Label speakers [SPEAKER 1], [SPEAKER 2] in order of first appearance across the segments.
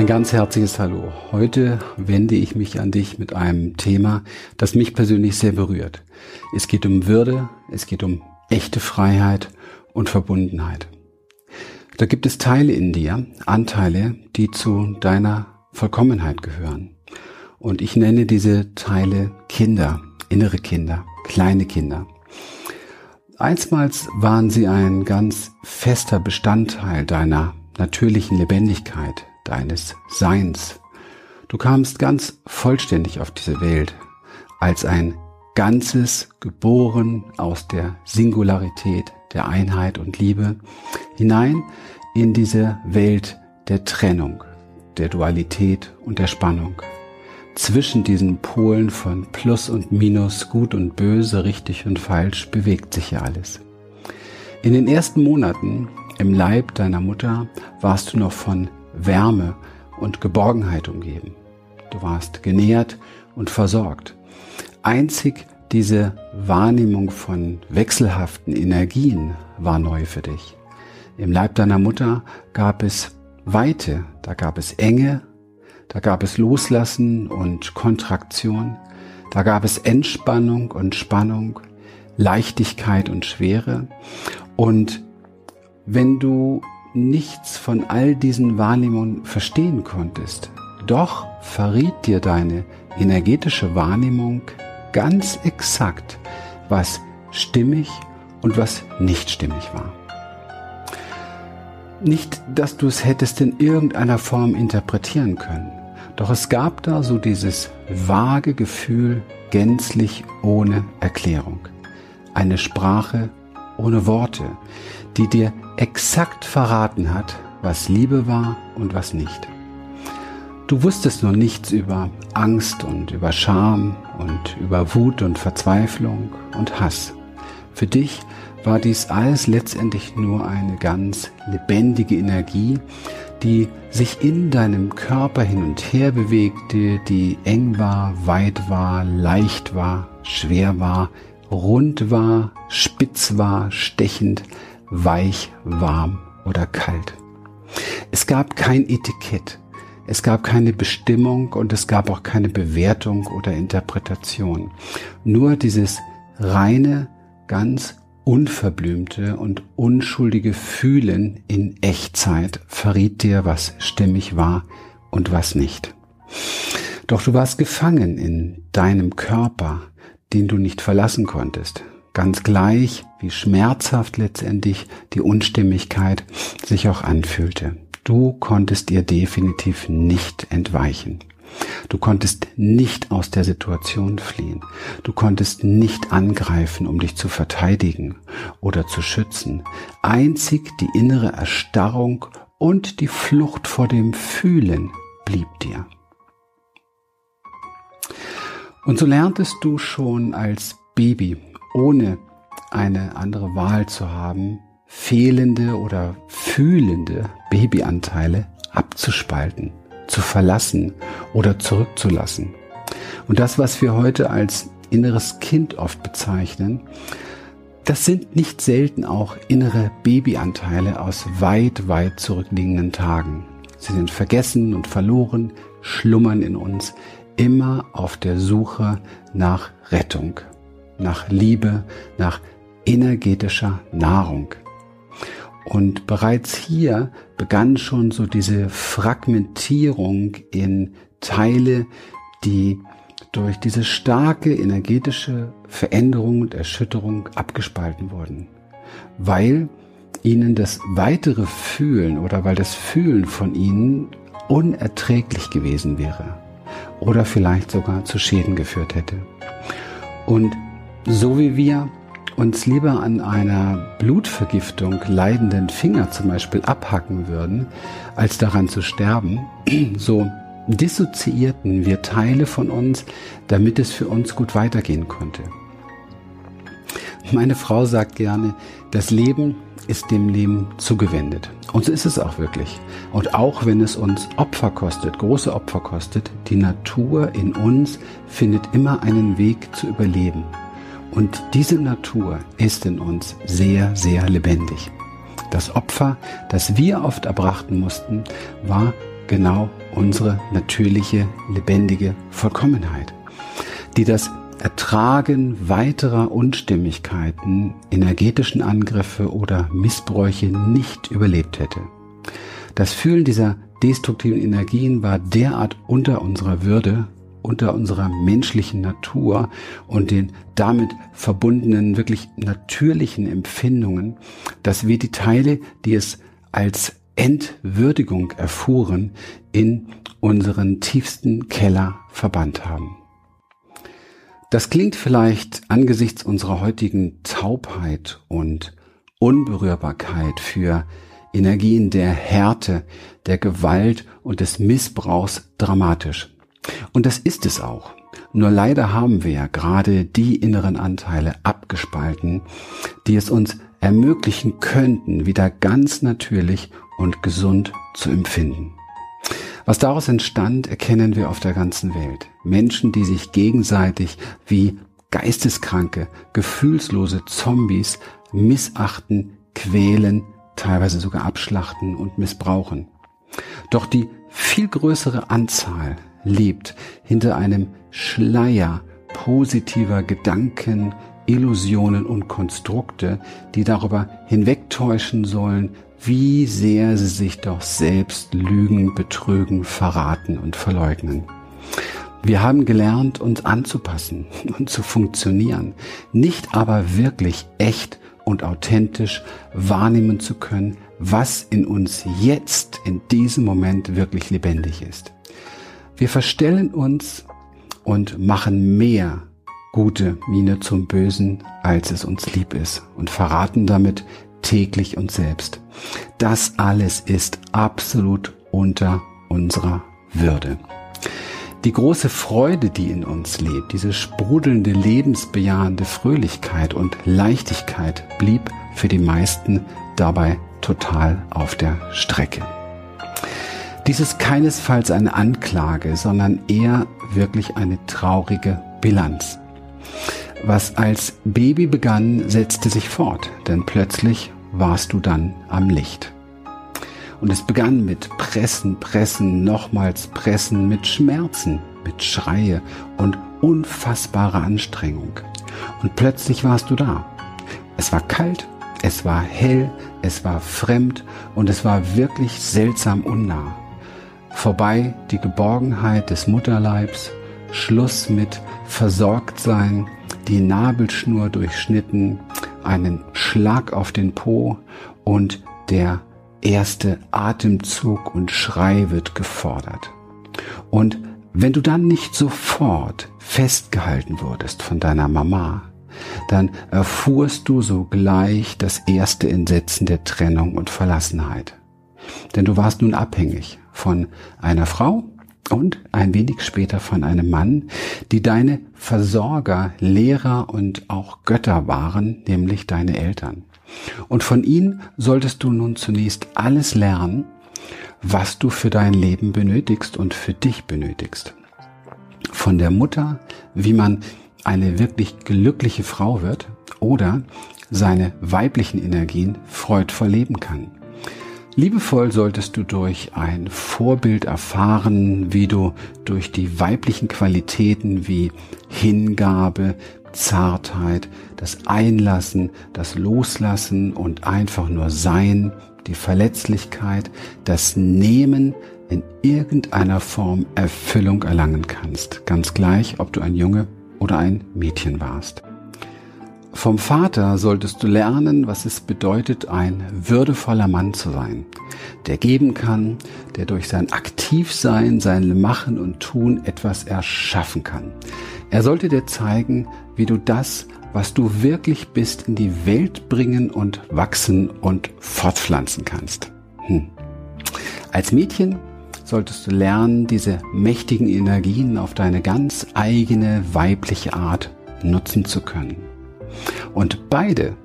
[SPEAKER 1] Ein ganz herzliches Hallo. Heute wende ich mich an dich mit einem Thema, das mich persönlich sehr berührt. Es geht um Würde, es geht um echte Freiheit und Verbundenheit. Da gibt es Teile in dir, Anteile, die zu deiner Vollkommenheit gehören. Und ich nenne diese Teile Kinder, innere Kinder, kleine Kinder. Einstmals waren sie ein ganz fester Bestandteil deiner natürlichen Lebendigkeit, deines Seins. Du kamst ganz vollständig auf diese Welt als ein Ganzes, geboren aus der Singularität, der Einheit und Liebe, hinein in diese Welt der Trennung, der Dualität und der Spannung. Zwischen diesen Polen von Plus und Minus, Gut und Böse, richtig und falsch bewegt sich ja alles. In den ersten Monaten im Leib deiner Mutter warst du noch von Wärme und Geborgenheit umgeben. Du warst genährt und versorgt. Einzig diese Wahrnehmung von wechselhaften Energien war neu für dich. Im Leib deiner Mutter gab es Weite, da gab es Enge, da gab es Loslassen und Kontraktion, da gab es Entspannung und Spannung, Leichtigkeit und Schwere. Und wenn du nichts von all diesen Wahrnehmungen verstehen konntest, doch verriet dir deine energetische Wahrnehmung ganz exakt, was stimmig und was nicht stimmig war. Nicht, dass du es hättest in irgendeiner Form interpretieren können, doch es gab da so dieses vage Gefühl gänzlich ohne Erklärung. Eine Sprache ohne Worte, die dir exakt verraten hat, was Liebe war und was nicht. Du wusstest noch nichts über Angst und über Scham und über Wut und Verzweiflung und Hass. Für dich war dies alles letztendlich nur eine ganz lebendige Energie, die sich in deinem Körper hin und her bewegte, die eng war, weit war, leicht war, schwer war, rund war, spitz war, stechend, weich, warm oder kalt. Es gab kein Etikett, es gab keine Bestimmung und es gab auch keine Bewertung oder Interpretation. Nur dieses reine, ganz unverblümte und unschuldige Fühlen in Echtzeit verriet dir, was stimmig war und was nicht. Doch du warst gefangen in deinem Körper, den du nicht verlassen konntest. Ganz gleich, wie schmerzhaft letztendlich die Unstimmigkeit sich auch anfühlte. Du konntest ihr definitiv nicht entweichen. Du konntest nicht aus der Situation fliehen. Du konntest nicht angreifen, um dich zu verteidigen oder zu schützen. Einzig die innere Erstarrung und die Flucht vor dem Fühlen blieb dir. Und so lerntest du schon als Baby, ohne eine andere Wahl zu haben, fehlende oder fühlende Babyanteile abzuspalten zu verlassen oder zurückzulassen. Und das, was wir heute als inneres Kind oft bezeichnen, das sind nicht selten auch innere Babyanteile aus weit, weit zurückliegenden Tagen. Sie sind vergessen und verloren, schlummern in uns, immer auf der Suche nach Rettung, nach Liebe, nach energetischer Nahrung. Und bereits hier begann schon so diese Fragmentierung in Teile, die durch diese starke energetische Veränderung und Erschütterung abgespalten wurden, weil ihnen das weitere Fühlen oder weil das Fühlen von ihnen unerträglich gewesen wäre oder vielleicht sogar zu Schäden geführt hätte. Und so wie wir uns lieber an einer Blutvergiftung leidenden Finger zum Beispiel abhacken würden, als daran zu sterben, so dissoziierten wir Teile von uns, damit es für uns gut weitergehen konnte. Meine Frau sagt gerne, das Leben ist dem Leben zugewendet. Und so ist es auch wirklich. Und auch wenn es uns Opfer kostet, große Opfer kostet, die Natur in uns findet immer einen Weg zu überleben. Und diese Natur ist in uns sehr, sehr lebendig. Das Opfer, das wir oft erbrachten mussten, war genau unsere natürliche, lebendige Vollkommenheit, die das Ertragen weiterer Unstimmigkeiten, energetischen Angriffe oder Missbräuche nicht überlebt hätte. Das Fühlen dieser destruktiven Energien war derart unter unserer Würde, unter unserer menschlichen Natur und den damit verbundenen wirklich natürlichen Empfindungen, dass wir die Teile, die es als Entwürdigung erfuhren, in unseren tiefsten Keller verbannt haben. Das klingt vielleicht angesichts unserer heutigen Taubheit und Unberührbarkeit für Energien der Härte, der Gewalt und des Missbrauchs dramatisch. Und das ist es auch. Nur leider haben wir gerade die inneren Anteile abgespalten, die es uns ermöglichen könnten, wieder ganz natürlich und gesund zu empfinden. Was daraus entstand, erkennen wir auf der ganzen Welt. Menschen, die sich gegenseitig wie geisteskranke, gefühlslose Zombies missachten, quälen, teilweise sogar abschlachten und missbrauchen. Doch die viel größere Anzahl lebt hinter einem Schleier positiver Gedanken, Illusionen und Konstrukte, die darüber hinwegtäuschen sollen, wie sehr sie sich doch selbst lügen, betrügen, verraten und verleugnen. Wir haben gelernt, uns anzupassen und zu funktionieren, nicht aber wirklich echt und authentisch wahrnehmen zu können, was in uns jetzt, in diesem Moment wirklich lebendig ist. Wir verstellen uns und machen mehr gute Miene zum Bösen, als es uns lieb ist und verraten damit täglich uns selbst. Das alles ist absolut unter unserer Würde. Die große Freude, die in uns lebt, diese sprudelnde, lebensbejahende Fröhlichkeit und Leichtigkeit blieb für die meisten dabei total auf der Strecke. Dies ist keinesfalls eine Anklage, sondern eher wirklich eine traurige Bilanz. Was als Baby begann, setzte sich fort, denn plötzlich warst du dann am Licht. Und es begann mit Pressen, Pressen, nochmals Pressen, mit Schmerzen, mit Schreie und unfassbarer Anstrengung. Und plötzlich warst du da. Es war kalt, es war hell, es war fremd und es war wirklich seltsam unnah. Vorbei die Geborgenheit des Mutterleibs, Schluss mit Versorgtsein, die Nabelschnur durchschnitten, einen Schlag auf den Po und der erste Atemzug und Schrei wird gefordert. Und wenn du dann nicht sofort festgehalten wurdest von deiner Mama, dann erfuhrst du sogleich das erste Entsetzen der Trennung und Verlassenheit. Denn du warst nun abhängig von einer Frau, und ein wenig später von einem Mann, die deine Versorger, Lehrer und auch Götter waren, nämlich deine Eltern. Und von ihnen solltest du nun zunächst alles lernen, was du für dein Leben benötigst und für dich benötigst. Von der Mutter, wie man eine wirklich glückliche Frau wird oder seine weiblichen Energien freudvoll leben kann. Liebevoll solltest du durch ein Vorbild erfahren, wie du durch die weiblichen Qualitäten wie Hingabe, Zartheit, das Einlassen, das Loslassen und einfach nur Sein, die Verletzlichkeit, das Nehmen in irgendeiner Form Erfüllung erlangen kannst. Ganz gleich, ob du ein Junge oder ein Mädchen warst. Vom Vater solltest du lernen, was es bedeutet, ein würdevoller Mann zu sein, der geben kann, der durch sein Aktivsein, sein Machen und Tun etwas erschaffen kann. Er sollte dir zeigen, wie du das, was du wirklich bist, in die Welt bringen und wachsen und fortpflanzen kannst. Hm. Als Mädchen solltest du lernen, diese mächtigen Energien auf deine ganz eigene weibliche Art nutzen zu können. Und beide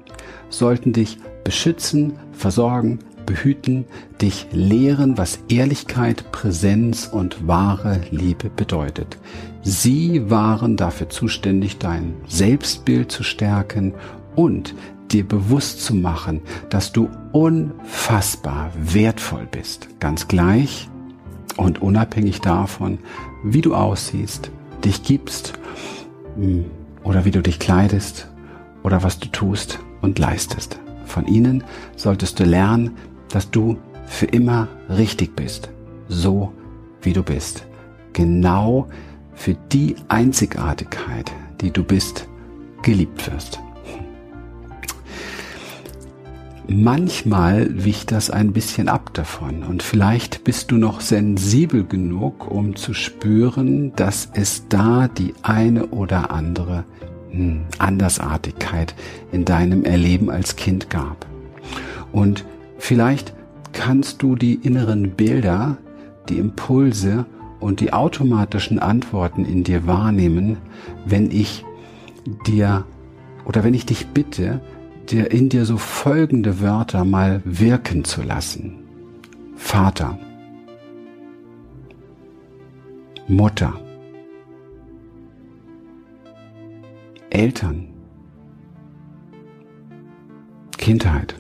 [SPEAKER 1] sollten dich beschützen, versorgen, behüten, dich lehren, was Ehrlichkeit, Präsenz und wahre Liebe bedeutet. Sie waren dafür zuständig, dein Selbstbild zu stärken und dir bewusst zu machen, dass du unfassbar wertvoll bist. Ganz gleich, und unabhängig davon, wie du aussiehst, dich gibst hm, oder wie du dich kleidest oder was du tust und leistest. Von ihnen solltest du lernen, dass du für immer richtig bist, so wie du bist. Genau für die Einzigartigkeit, die du bist, geliebt wirst. Manchmal wicht das ein bisschen ab davon und vielleicht bist du noch sensibel genug, um zu spüren, dass es da die eine oder andere Andersartigkeit in deinem Erleben als Kind gab. Und vielleicht kannst du die inneren Bilder, die Impulse und die automatischen Antworten in dir wahrnehmen, wenn ich dir oder wenn ich dich bitte, dir in dir so folgende Wörter mal wirken zu lassen. Vater, Mutter, Eltern, Kindheit,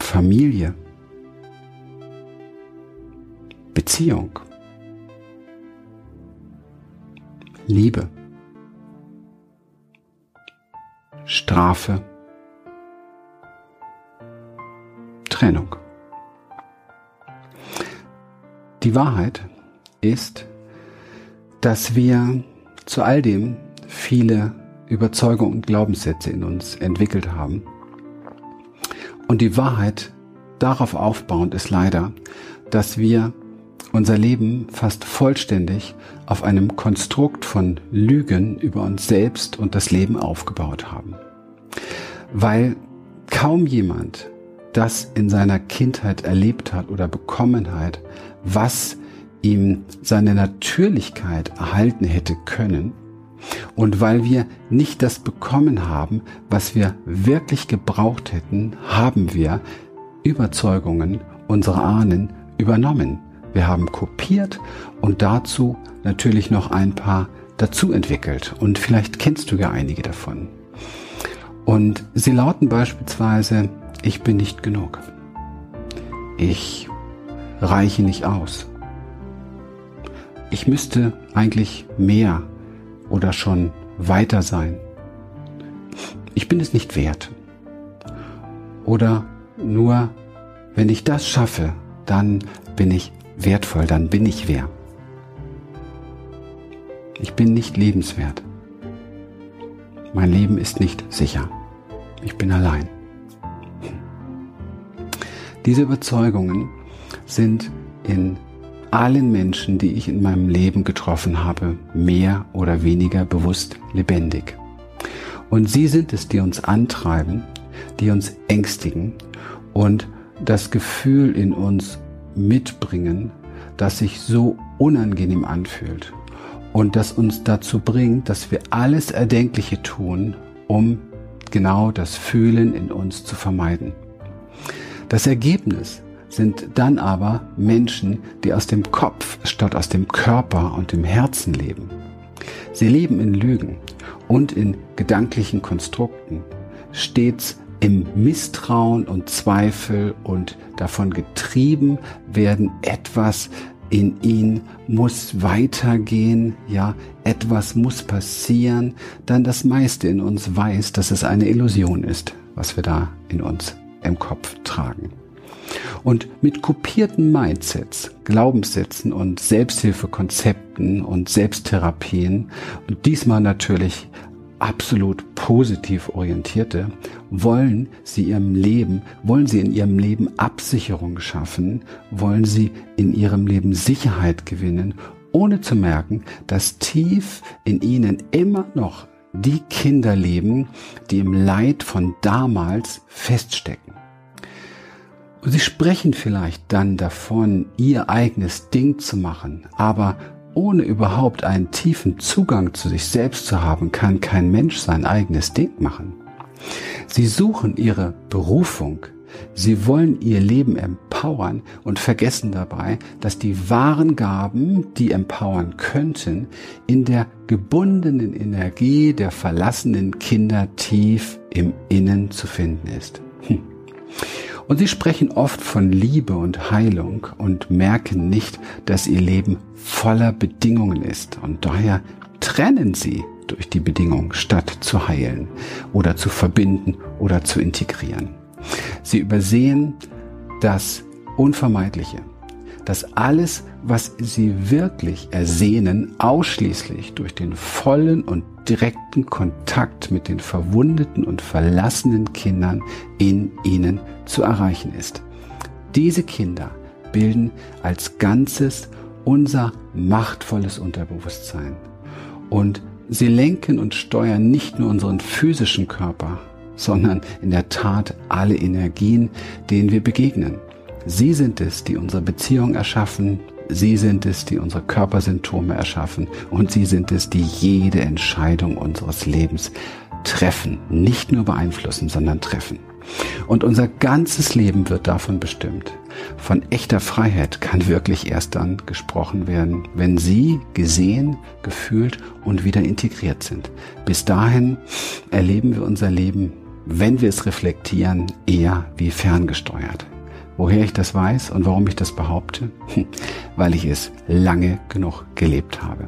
[SPEAKER 1] Familie, Beziehung, Liebe. Strafe, Trennung. Die Wahrheit ist, dass wir zu all dem viele Überzeugungen und Glaubenssätze in uns entwickelt haben. Und die Wahrheit darauf aufbauend ist leider, dass wir unser Leben fast vollständig auf einem Konstrukt von Lügen über uns selbst und das Leben aufgebaut haben. Weil kaum jemand das in seiner Kindheit erlebt hat oder bekommen hat, was ihm seine Natürlichkeit erhalten hätte können, und weil wir nicht das bekommen haben, was wir wirklich gebraucht hätten, haben wir Überzeugungen unserer Ahnen übernommen wir haben kopiert und dazu natürlich noch ein paar dazu entwickelt. Und vielleicht kennst du ja einige davon. Und sie lauten beispielsweise, ich bin nicht genug. Ich reiche nicht aus. Ich müsste eigentlich mehr oder schon weiter sein. Ich bin es nicht wert. Oder nur, wenn ich das schaffe, dann bin ich wertvoll, dann bin ich wer. Ich bin nicht lebenswert. Mein Leben ist nicht sicher. Ich bin allein. Diese Überzeugungen sind in allen Menschen, die ich in meinem Leben getroffen habe, mehr oder weniger bewusst lebendig. Und sie sind es, die uns antreiben, die uns ängstigen und das Gefühl in uns mitbringen, das sich so unangenehm anfühlt und das uns dazu bringt, dass wir alles Erdenkliche tun, um genau das Fühlen in uns zu vermeiden. Das Ergebnis sind dann aber Menschen, die aus dem Kopf statt aus dem Körper und dem Herzen leben. Sie leben in Lügen und in gedanklichen Konstrukten, stets im Misstrauen und Zweifel und davon getrieben werden, etwas in ihn muss weitergehen, ja, etwas muss passieren, dann das meiste in uns weiß, dass es eine Illusion ist, was wir da in uns im Kopf tragen. Und mit kopierten Mindsets, Glaubenssätzen und Selbsthilfekonzepten und Selbsttherapien und diesmal natürlich absolut positiv orientierte, wollen sie ihrem Leben, wollen sie in ihrem Leben Absicherung schaffen, wollen sie in ihrem Leben Sicherheit gewinnen, ohne zu merken, dass tief in ihnen immer noch die Kinder leben, die im Leid von damals feststecken. Und sie sprechen vielleicht dann davon, ihr eigenes Ding zu machen, aber ohne überhaupt einen tiefen Zugang zu sich selbst zu haben, kann kein Mensch sein eigenes Ding machen. Sie suchen ihre Berufung. Sie wollen ihr Leben empowern und vergessen dabei, dass die wahren Gaben, die empowern könnten, in der gebundenen Energie der verlassenen Kinder tief im Innen zu finden ist. Hm. Und sie sprechen oft von Liebe und Heilung und merken nicht, dass ihr Leben voller Bedingungen ist. Und daher trennen sie durch die Bedingungen, statt zu heilen oder zu verbinden oder zu integrieren. Sie übersehen das Unvermeidliche, dass alles, was sie wirklich ersehnen, ausschließlich durch den vollen und direkten Kontakt mit den verwundeten und verlassenen Kindern in ihnen zu erreichen ist. Diese Kinder bilden als Ganzes unser machtvolles Unterbewusstsein. Und sie lenken und steuern nicht nur unseren physischen Körper, sondern in der Tat alle Energien, denen wir begegnen. Sie sind es, die unsere Beziehung erschaffen, Sie sind es, die unsere Körpersymptome erschaffen und Sie sind es, die jede Entscheidung unseres Lebens treffen, nicht nur beeinflussen, sondern treffen. Und unser ganzes Leben wird davon bestimmt. Von echter Freiheit kann wirklich erst dann gesprochen werden, wenn sie gesehen, gefühlt und wieder integriert sind. Bis dahin erleben wir unser Leben, wenn wir es reflektieren, eher wie ferngesteuert. Woher ich das weiß und warum ich das behaupte? Weil ich es lange genug gelebt habe.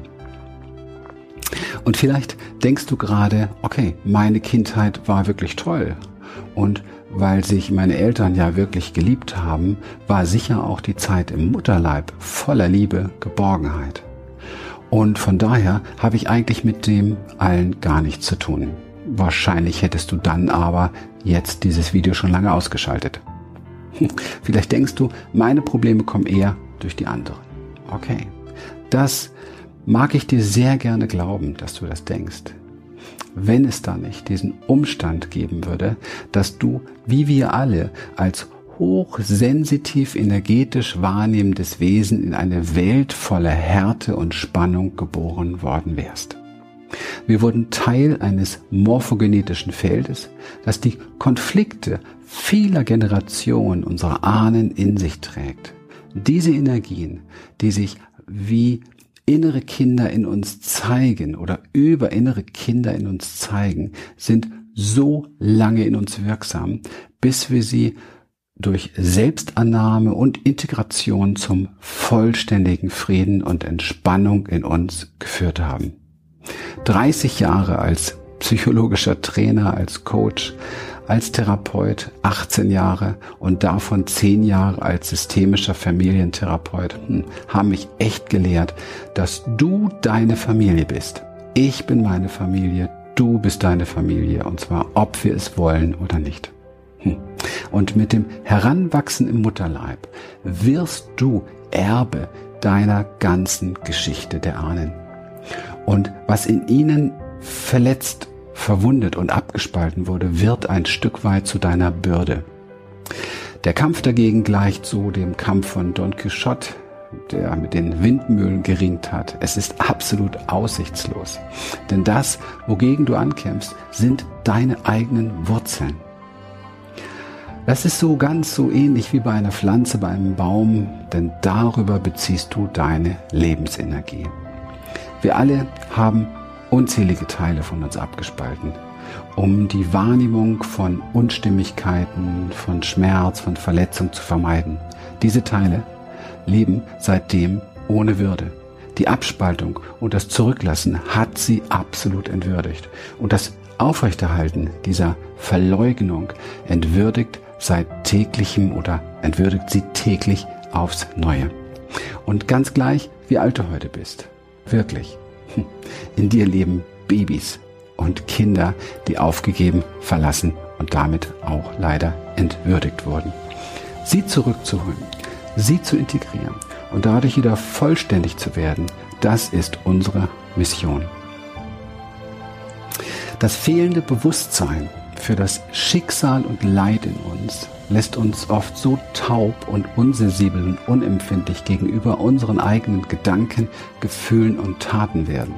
[SPEAKER 1] Und vielleicht denkst du gerade, okay, meine Kindheit war wirklich toll. Und weil sich meine Eltern ja wirklich geliebt haben, war sicher auch die Zeit im Mutterleib voller Liebe, Geborgenheit. Und von daher habe ich eigentlich mit dem allen gar nichts zu tun. Wahrscheinlich hättest du dann aber jetzt dieses Video schon lange ausgeschaltet. Vielleicht denkst du, meine Probleme kommen eher durch die anderen. Okay. Das mag ich dir sehr gerne glauben, dass du das denkst. Wenn es da nicht diesen Umstand geben würde, dass du, wie wir alle, als hochsensitiv energetisch wahrnehmendes Wesen in eine Welt voller Härte und Spannung geboren worden wärst. Wir wurden Teil eines morphogenetischen Feldes, das die Konflikte vieler Generationen unserer Ahnen in sich trägt. Diese Energien, die sich wie innere Kinder in uns zeigen oder über innere Kinder in uns zeigen, sind so lange in uns wirksam, bis wir sie durch Selbstannahme und Integration zum vollständigen Frieden und Entspannung in uns geführt haben. 30 Jahre als psychologischer Trainer, als Coach, als Therapeut 18 Jahre und davon 10 Jahre als systemischer Familientherapeut hm, haben mich echt gelehrt, dass du deine Familie bist. Ich bin meine Familie, du bist deine Familie und zwar ob wir es wollen oder nicht. Hm. Und mit dem Heranwachsen im Mutterleib wirst du Erbe deiner ganzen Geschichte der Ahnen. Und was in ihnen verletzt verwundet und abgespalten wurde, wird ein Stück weit zu deiner Bürde. Der Kampf dagegen gleicht so dem Kampf von Don Quixote, der mit den Windmühlen geringt hat. Es ist absolut aussichtslos. Denn das, wogegen du ankämpfst, sind deine eigenen Wurzeln. Das ist so ganz so ähnlich wie bei einer Pflanze, bei einem Baum, denn darüber beziehst du deine Lebensenergie. Wir alle haben unzählige Teile von uns abgespalten, um die Wahrnehmung von Unstimmigkeiten, von Schmerz, von Verletzung zu vermeiden. Diese Teile leben seitdem ohne Würde. Die Abspaltung und das Zurücklassen hat sie absolut entwürdigt. Und das Aufrechterhalten dieser Verleugnung entwürdigt seit täglichem oder entwürdigt sie täglich aufs Neue. Und ganz gleich, wie alt du heute bist. Wirklich. In dir leben Babys und Kinder, die aufgegeben, verlassen und damit auch leider entwürdigt wurden. Sie zurückzuholen, sie zu integrieren und dadurch wieder vollständig zu werden, das ist unsere Mission. Das fehlende Bewusstsein für das Schicksal und Leid in uns lässt uns oft so taub und unsensibel und unempfindlich gegenüber unseren eigenen Gedanken, Gefühlen und Taten werden.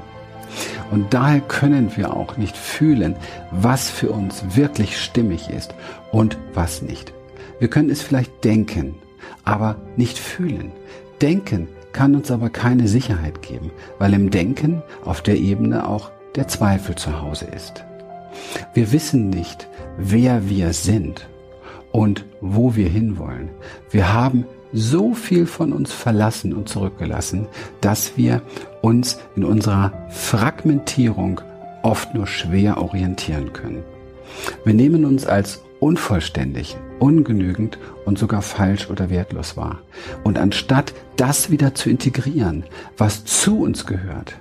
[SPEAKER 1] Und daher können wir auch nicht fühlen, was für uns wirklich stimmig ist und was nicht. Wir können es vielleicht denken, aber nicht fühlen. Denken kann uns aber keine Sicherheit geben, weil im Denken auf der Ebene auch der Zweifel zu Hause ist. Wir wissen nicht, wer wir sind und wo wir hinwollen. Wir haben so viel von uns verlassen und zurückgelassen, dass wir uns in unserer Fragmentierung oft nur schwer orientieren können. Wir nehmen uns als unvollständig, ungenügend und sogar falsch oder wertlos wahr. Und anstatt das wieder zu integrieren, was zu uns gehört,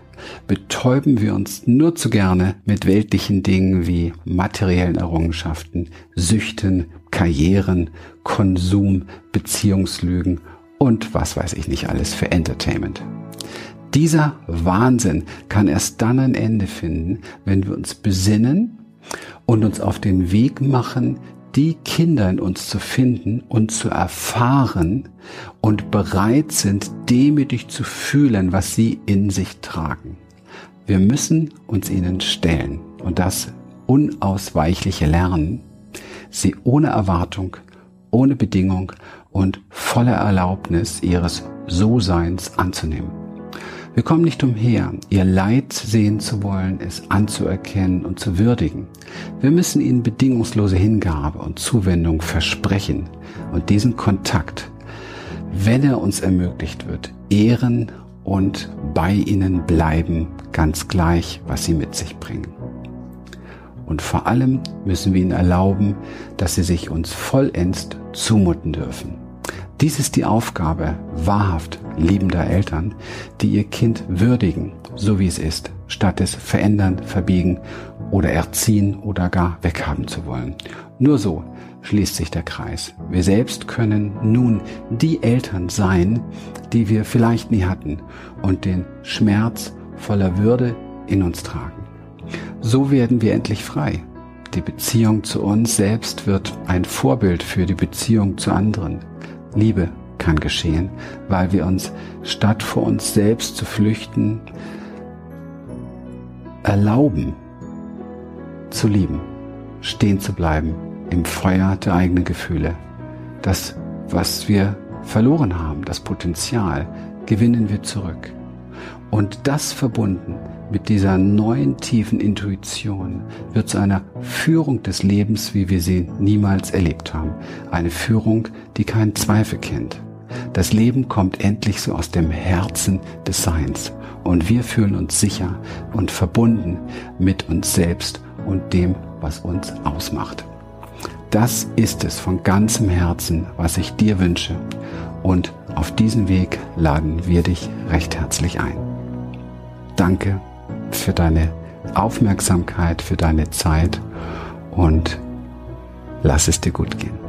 [SPEAKER 1] betäuben wir uns nur zu gerne mit weltlichen Dingen wie materiellen Errungenschaften, Süchten, Karrieren, Konsum, Beziehungslügen und was weiß ich nicht alles für Entertainment. Dieser Wahnsinn kann erst dann ein Ende finden, wenn wir uns besinnen und uns auf den Weg machen, die Kinder in uns zu finden und zu erfahren und bereit sind, demütig zu fühlen, was sie in sich tragen. Wir müssen uns ihnen stellen und das unausweichliche lernen, sie ohne Erwartung, ohne Bedingung und voller Erlaubnis ihres So-Seins anzunehmen. Wir kommen nicht umher, ihr Leid sehen zu wollen, es anzuerkennen und zu würdigen. Wir müssen ihnen bedingungslose Hingabe und Zuwendung versprechen und diesen Kontakt, wenn er uns ermöglicht wird, ehren und bei ihnen bleiben, ganz gleich, was sie mit sich bringen. Und vor allem müssen wir ihnen erlauben, dass sie sich uns vollends zumuten dürfen. Dies ist die Aufgabe wahrhaft liebender Eltern, die ihr Kind würdigen, so wie es ist, statt es verändern, verbiegen oder erziehen oder gar weghaben zu wollen. Nur so schließt sich der Kreis. Wir selbst können nun die Eltern sein, die wir vielleicht nie hatten und den Schmerz voller Würde in uns tragen. So werden wir endlich frei. Die Beziehung zu uns selbst wird ein Vorbild für die Beziehung zu anderen. Liebe kann geschehen, weil wir uns statt vor uns selbst zu flüchten, erlauben zu lieben, stehen zu bleiben im Feuer der eigenen Gefühle. Das, was wir verloren haben, das Potenzial, gewinnen wir zurück. Und das verbunden mit dieser neuen tiefen Intuition wird zu einer Führung des Lebens, wie wir sie niemals erlebt haben. Eine Führung, die keinen Zweifel kennt. Das Leben kommt endlich so aus dem Herzen des Seins und wir fühlen uns sicher und verbunden mit uns selbst und dem, was uns ausmacht. Das ist es von ganzem Herzen, was ich dir wünsche und auf diesen Weg laden wir dich recht herzlich ein. Danke für deine Aufmerksamkeit, für deine Zeit und lass es dir gut gehen.